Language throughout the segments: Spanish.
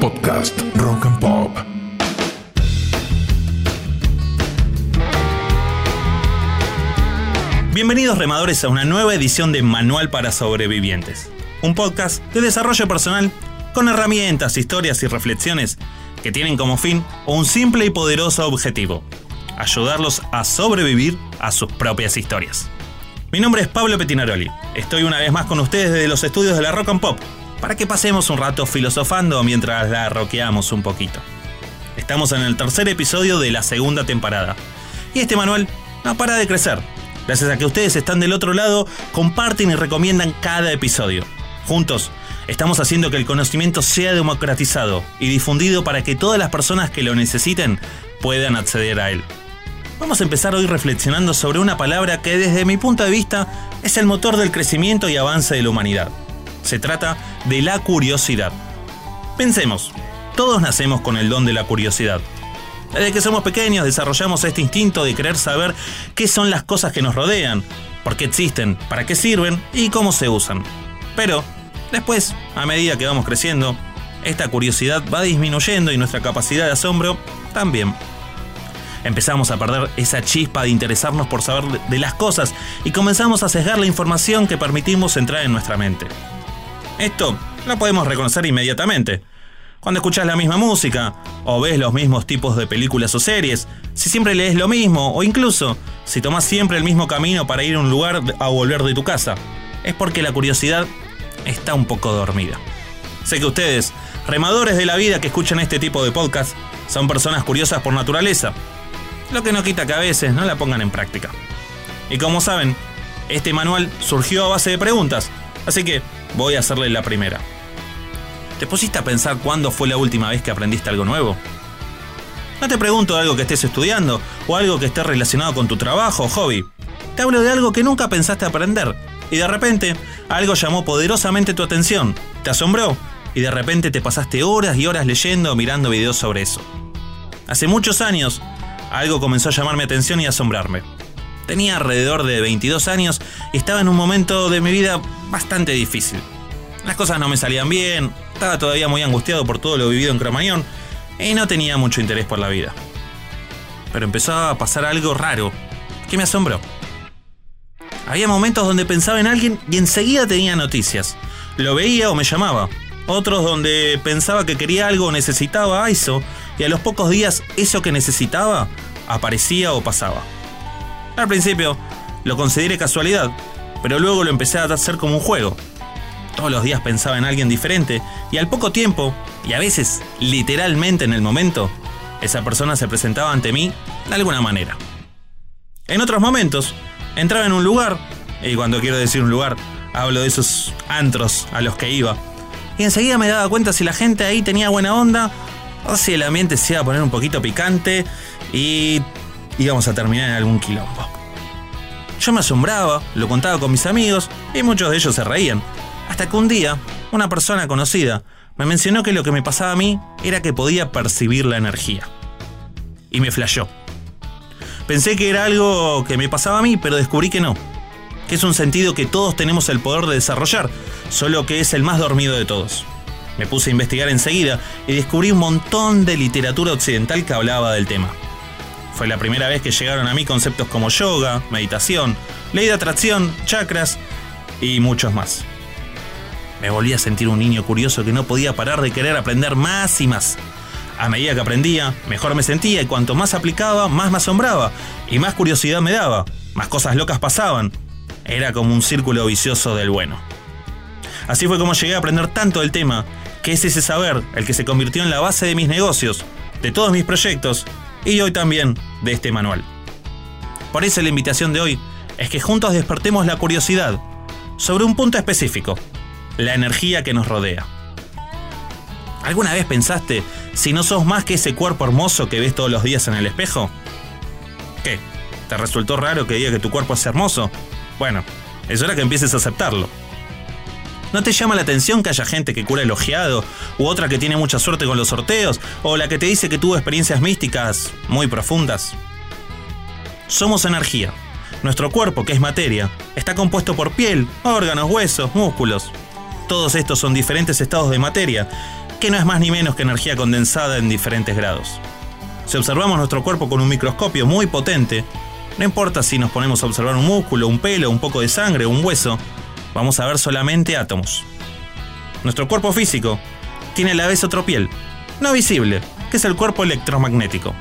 Podcast Rock and Pop. Bienvenidos remadores a una nueva edición de Manual para Sobrevivientes, un podcast de desarrollo personal con herramientas, historias y reflexiones que tienen como fin un simple y poderoso objetivo, ayudarlos a sobrevivir a sus propias historias. Mi nombre es Pablo Petinaroli, estoy una vez más con ustedes desde los estudios de la Rock and Pop, para que pasemos un rato filosofando mientras la roqueamos un poquito. Estamos en el tercer episodio de la segunda temporada, y este manual no para de crecer, gracias a que ustedes están del otro lado, comparten y recomiendan cada episodio. Juntos, estamos haciendo que el conocimiento sea democratizado y difundido para que todas las personas que lo necesiten puedan acceder a él. Vamos a empezar hoy reflexionando sobre una palabra que desde mi punto de vista es el motor del crecimiento y avance de la humanidad. Se trata de la curiosidad. Pensemos, todos nacemos con el don de la curiosidad. Desde que somos pequeños desarrollamos este instinto de querer saber qué son las cosas que nos rodean, por qué existen, para qué sirven y cómo se usan. Pero, después, a medida que vamos creciendo, esta curiosidad va disminuyendo y nuestra capacidad de asombro también empezamos a perder esa chispa de interesarnos por saber de las cosas y comenzamos a sesgar la información que permitimos entrar en nuestra mente. Esto lo podemos reconocer inmediatamente. Cuando escuchas la misma música, o ves los mismos tipos de películas o series, si siempre lees lo mismo, o incluso si tomas siempre el mismo camino para ir a un lugar a volver de tu casa, es porque la curiosidad está un poco dormida. Sé que ustedes, remadores de la vida que escuchan este tipo de podcast, son personas curiosas por naturaleza, lo que no quita que a veces no la pongan en práctica. Y como saben, este manual surgió a base de preguntas, así que voy a hacerle la primera. ¿Te pusiste a pensar cuándo fue la última vez que aprendiste algo nuevo? No te pregunto algo que estés estudiando o algo que esté relacionado con tu trabajo o hobby. Te hablo de algo que nunca pensaste aprender y de repente algo llamó poderosamente tu atención, te asombró y de repente te pasaste horas y horas leyendo o mirando videos sobre eso. Hace muchos años algo comenzó a llamar mi atención y asombrarme. Tenía alrededor de 22 años y estaba en un momento de mi vida bastante difícil. Las cosas no me salían bien, estaba todavía muy angustiado por todo lo vivido en Cromañón y no tenía mucho interés por la vida. Pero empezó a pasar algo raro que me asombró. Había momentos donde pensaba en alguien y enseguida tenía noticias. Lo veía o me llamaba. Otros donde pensaba que quería algo o necesitaba eso y a los pocos días eso que necesitaba aparecía o pasaba. Al principio lo consideré casualidad, pero luego lo empecé a hacer como un juego. Todos los días pensaba en alguien diferente y al poco tiempo, y a veces literalmente en el momento, esa persona se presentaba ante mí de alguna manera. En otros momentos, entraba en un lugar, y cuando quiero decir un lugar, hablo de esos antros a los que iba, y enseguida me daba cuenta si la gente ahí tenía buena onda o si el ambiente se iba a poner un poquito picante y íbamos a terminar en algún quilombo. Yo me asombraba, lo contaba con mis amigos y muchos de ellos se reían. Hasta que un día, una persona conocida me mencionó que lo que me pasaba a mí era que podía percibir la energía. Y me flashó. Pensé que era algo que me pasaba a mí, pero descubrí que no. Que es un sentido que todos tenemos el poder de desarrollar, solo que es el más dormido de todos. Me puse a investigar enseguida y descubrí un montón de literatura occidental que hablaba del tema. Fue la primera vez que llegaron a mí conceptos como yoga, meditación, ley de atracción, chakras y muchos más. Me volví a sentir un niño curioso que no podía parar de querer aprender más y más. A medida que aprendía, mejor me sentía y cuanto más aplicaba, más me asombraba y más curiosidad me daba, más cosas locas pasaban. Era como un círculo vicioso del bueno. Así fue como llegué a aprender tanto del tema que es ese saber el que se convirtió en la base de mis negocios, de todos mis proyectos y hoy también de este manual. Por eso la invitación de hoy es que juntos despertemos la curiosidad sobre un punto específico, la energía que nos rodea. ¿Alguna vez pensaste si no sos más que ese cuerpo hermoso que ves todos los días en el espejo? ¿Qué? ¿Te resultó raro que diga que tu cuerpo es hermoso? Bueno, es hora que empieces a aceptarlo. ¿No te llama la atención que haya gente que cura elogiado, u otra que tiene mucha suerte con los sorteos, o la que te dice que tuvo experiencias místicas muy profundas? Somos energía. Nuestro cuerpo, que es materia, está compuesto por piel, órganos, huesos, músculos. Todos estos son diferentes estados de materia, que no es más ni menos que energía condensada en diferentes grados. Si observamos nuestro cuerpo con un microscopio muy potente, no importa si nos ponemos a observar un músculo, un pelo, un poco de sangre un hueso, vamos a ver solamente átomos. Nuestro cuerpo físico tiene a la vez otro piel, no visible, que es el cuerpo electromagnético.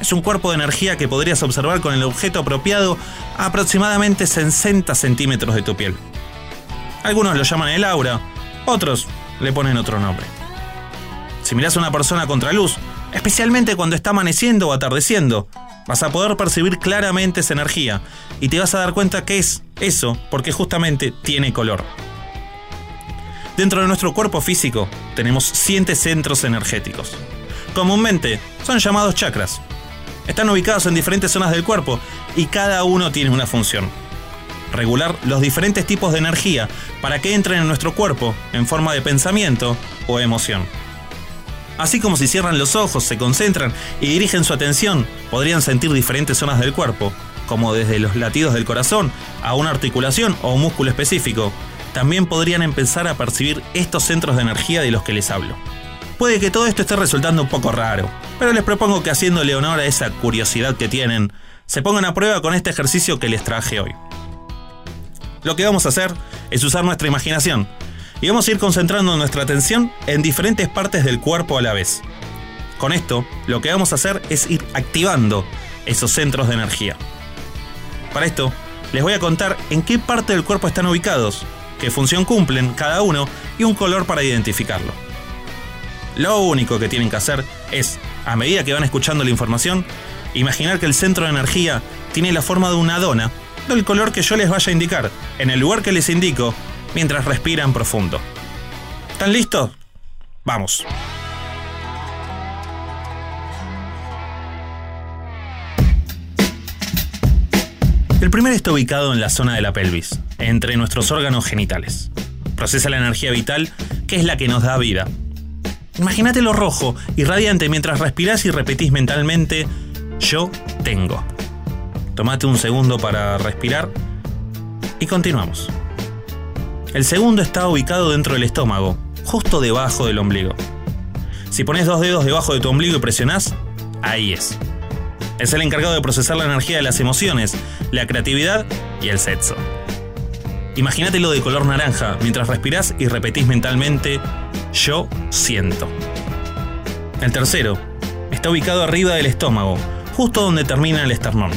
Es un cuerpo de energía que podrías observar con el objeto apropiado a aproximadamente 60 centímetros de tu piel. Algunos lo llaman el aura, otros le ponen otro nombre. Si miras a una persona contra luz, especialmente cuando está amaneciendo o atardeciendo, vas a poder percibir claramente esa energía y te vas a dar cuenta que es eso porque justamente tiene color. Dentro de nuestro cuerpo físico tenemos siete centros energéticos. Comúnmente son llamados chakras. Están ubicados en diferentes zonas del cuerpo y cada uno tiene una función. Regular los diferentes tipos de energía para que entren en nuestro cuerpo en forma de pensamiento o emoción. Así como si cierran los ojos, se concentran y dirigen su atención, podrían sentir diferentes zonas del cuerpo, como desde los latidos del corazón a una articulación o un músculo específico. También podrían empezar a percibir estos centros de energía de los que les hablo. Puede que todo esto esté resultando un poco raro, pero les propongo que haciéndole honor a esa curiosidad que tienen, se pongan a prueba con este ejercicio que les traje hoy. Lo que vamos a hacer es usar nuestra imaginación y vamos a ir concentrando nuestra atención en diferentes partes del cuerpo a la vez. Con esto, lo que vamos a hacer es ir activando esos centros de energía. Para esto, les voy a contar en qué parte del cuerpo están ubicados, qué función cumplen cada uno y un color para identificarlo. Lo único que tienen que hacer es, a medida que van escuchando la información, imaginar que el centro de energía tiene la forma de una dona, del color que yo les vaya a indicar, en el lugar que les indico, mientras respiran profundo. ¿Están listos? Vamos. El primer está ubicado en la zona de la pelvis, entre nuestros órganos genitales. Procesa la energía vital, que es la que nos da vida, Imagínate lo rojo y radiante mientras respirás y repetís mentalmente, yo tengo. Tomate un segundo para respirar y continuamos. El segundo está ubicado dentro del estómago, justo debajo del ombligo. Si pones dos dedos debajo de tu ombligo y presionás, ahí es. Es el encargado de procesar la energía de las emociones, la creatividad y el sexo. Imagínatelo de color naranja mientras respirás y repetís mentalmente, yo siento. El tercero está ubicado arriba del estómago, justo donde termina el esternón.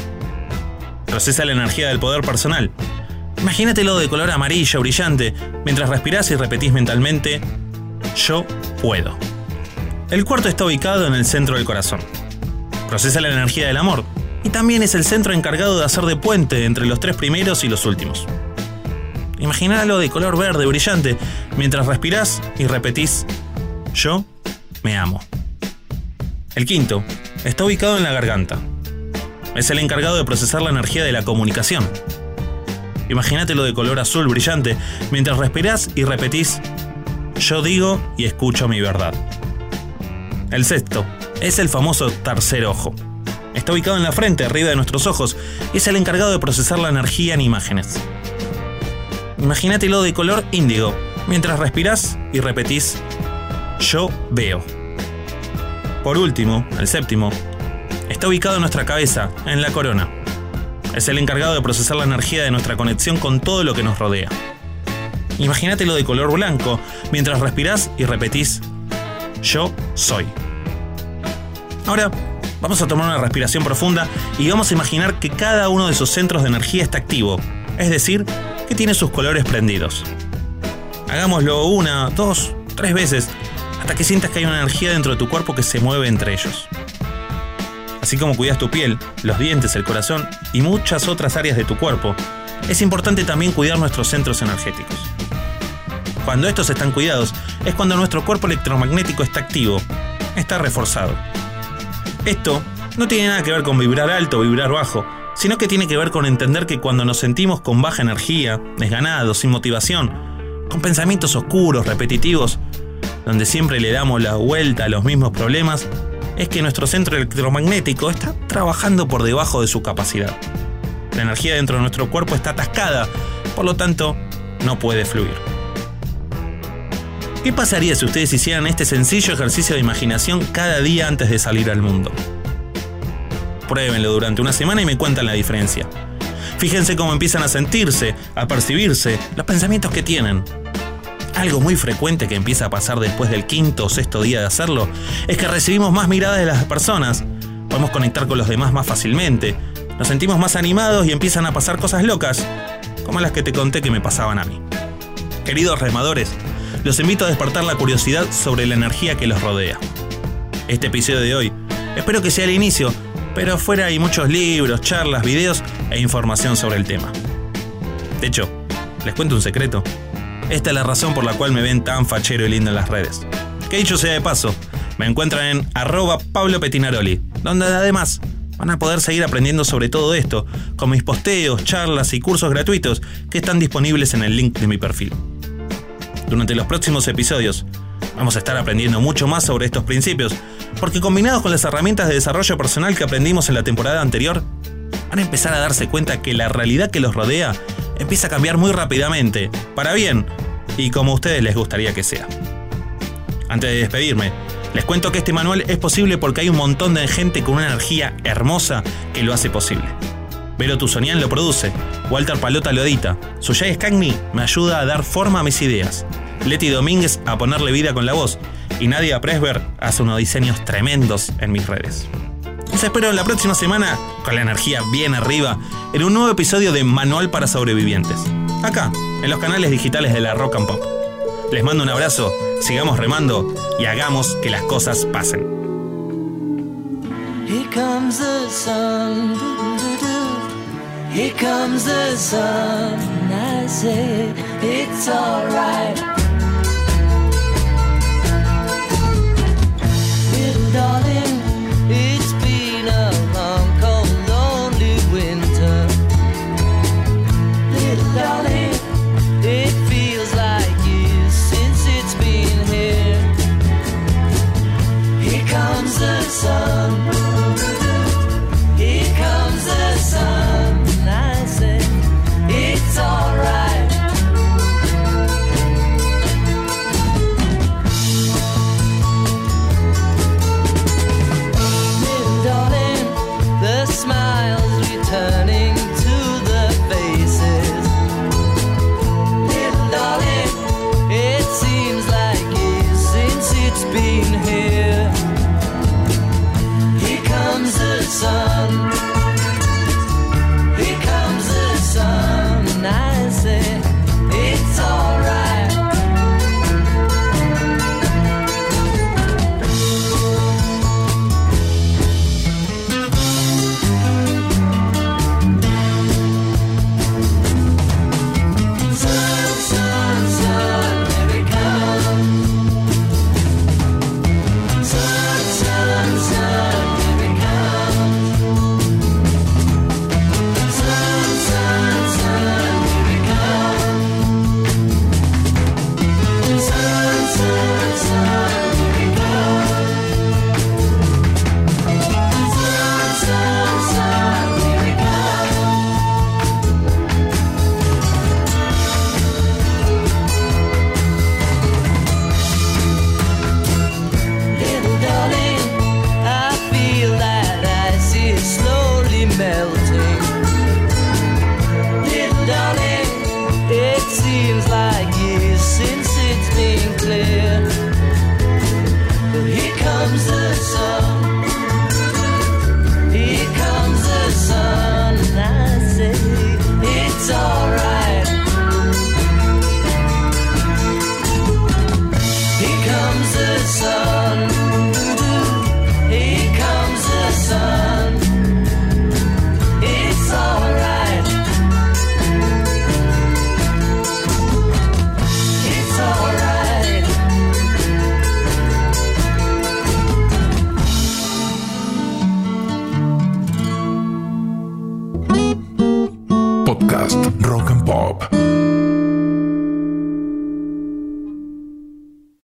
Procesa la energía del poder personal. Imagínatelo de color amarillo brillante mientras respirás y repetís mentalmente, yo puedo. El cuarto está ubicado en el centro del corazón. Procesa la energía del amor y también es el centro encargado de hacer de puente entre los tres primeros y los últimos. Imagínalo de color verde brillante mientras respirás y repetís, yo me amo. El quinto está ubicado en la garganta. Es el encargado de procesar la energía de la comunicación. Imagínatelo de color azul brillante mientras respirás y repetís, yo digo y escucho mi verdad. El sexto es el famoso tercer ojo. Está ubicado en la frente, arriba de nuestros ojos, y es el encargado de procesar la energía en imágenes. Imagínatelo de color índigo, mientras respirás y repetís, yo veo. Por último, el séptimo, está ubicado en nuestra cabeza, en la corona. Es el encargado de procesar la energía de nuestra conexión con todo lo que nos rodea. Imagínatelo de color blanco, mientras respirás y repetís, yo soy. Ahora, vamos a tomar una respiración profunda y vamos a imaginar que cada uno de esos centros de energía está activo, es decir, que tiene sus colores prendidos. Hagámoslo una, dos, tres veces, hasta que sientas que hay una energía dentro de tu cuerpo que se mueve entre ellos. Así como cuidas tu piel, los dientes, el corazón y muchas otras áreas de tu cuerpo, es importante también cuidar nuestros centros energéticos. Cuando estos están cuidados, es cuando nuestro cuerpo electromagnético está activo, está reforzado. Esto no tiene nada que ver con vibrar alto o vibrar bajo, sino que tiene que ver con entender que cuando nos sentimos con baja energía, desganados, sin motivación, con pensamientos oscuros, repetitivos, donde siempre le damos la vuelta a los mismos problemas, es que nuestro centro electromagnético está trabajando por debajo de su capacidad. La energía dentro de nuestro cuerpo está atascada, por lo tanto, no puede fluir. ¿Qué pasaría si ustedes hicieran este sencillo ejercicio de imaginación cada día antes de salir al mundo? Pruébenlo durante una semana y me cuentan la diferencia. Fíjense cómo empiezan a sentirse, a percibirse, los pensamientos que tienen. Algo muy frecuente que empieza a pasar después del quinto o sexto día de hacerlo es que recibimos más miradas de las personas, podemos conectar con los demás más fácilmente, nos sentimos más animados y empiezan a pasar cosas locas, como las que te conté que me pasaban a mí. Queridos remadores, los invito a despertar la curiosidad sobre la energía que los rodea. Este episodio de hoy espero que sea el inicio, pero fuera hay muchos libros, charlas, videos e información sobre el tema. De hecho, les cuento un secreto. Esta es la razón por la cual me ven tan fachero y lindo en las redes. Que dicho sea de paso, me encuentran en arroba Pablo Petinaroli, donde además van a poder seguir aprendiendo sobre todo esto, con mis posteos, charlas y cursos gratuitos que están disponibles en el link de mi perfil. Durante los próximos episodios vamos a estar aprendiendo mucho más sobre estos principios, porque combinados con las herramientas de desarrollo personal que aprendimos en la temporada anterior, van a empezar a darse cuenta que la realidad que los rodea empieza a cambiar muy rápidamente, para bien, y como a ustedes les gustaría que sea. Antes de despedirme, les cuento que este manual es posible porque hay un montón de gente con una energía hermosa que lo hace posible. Vero Tuzonian lo produce, Walter Palota lo edita, Suyay Skagni me ayuda a dar forma a mis ideas, Leti Domínguez a ponerle vida con la voz y Nadia Presberg hace unos diseños tremendos en mis redes. Les espero la próxima semana con la energía bien arriba en un nuevo episodio de Manual para Sobrevivientes. Acá, en los canales digitales de la Rock and Pop. Les mando un abrazo, sigamos remando y hagamos que las cosas pasen.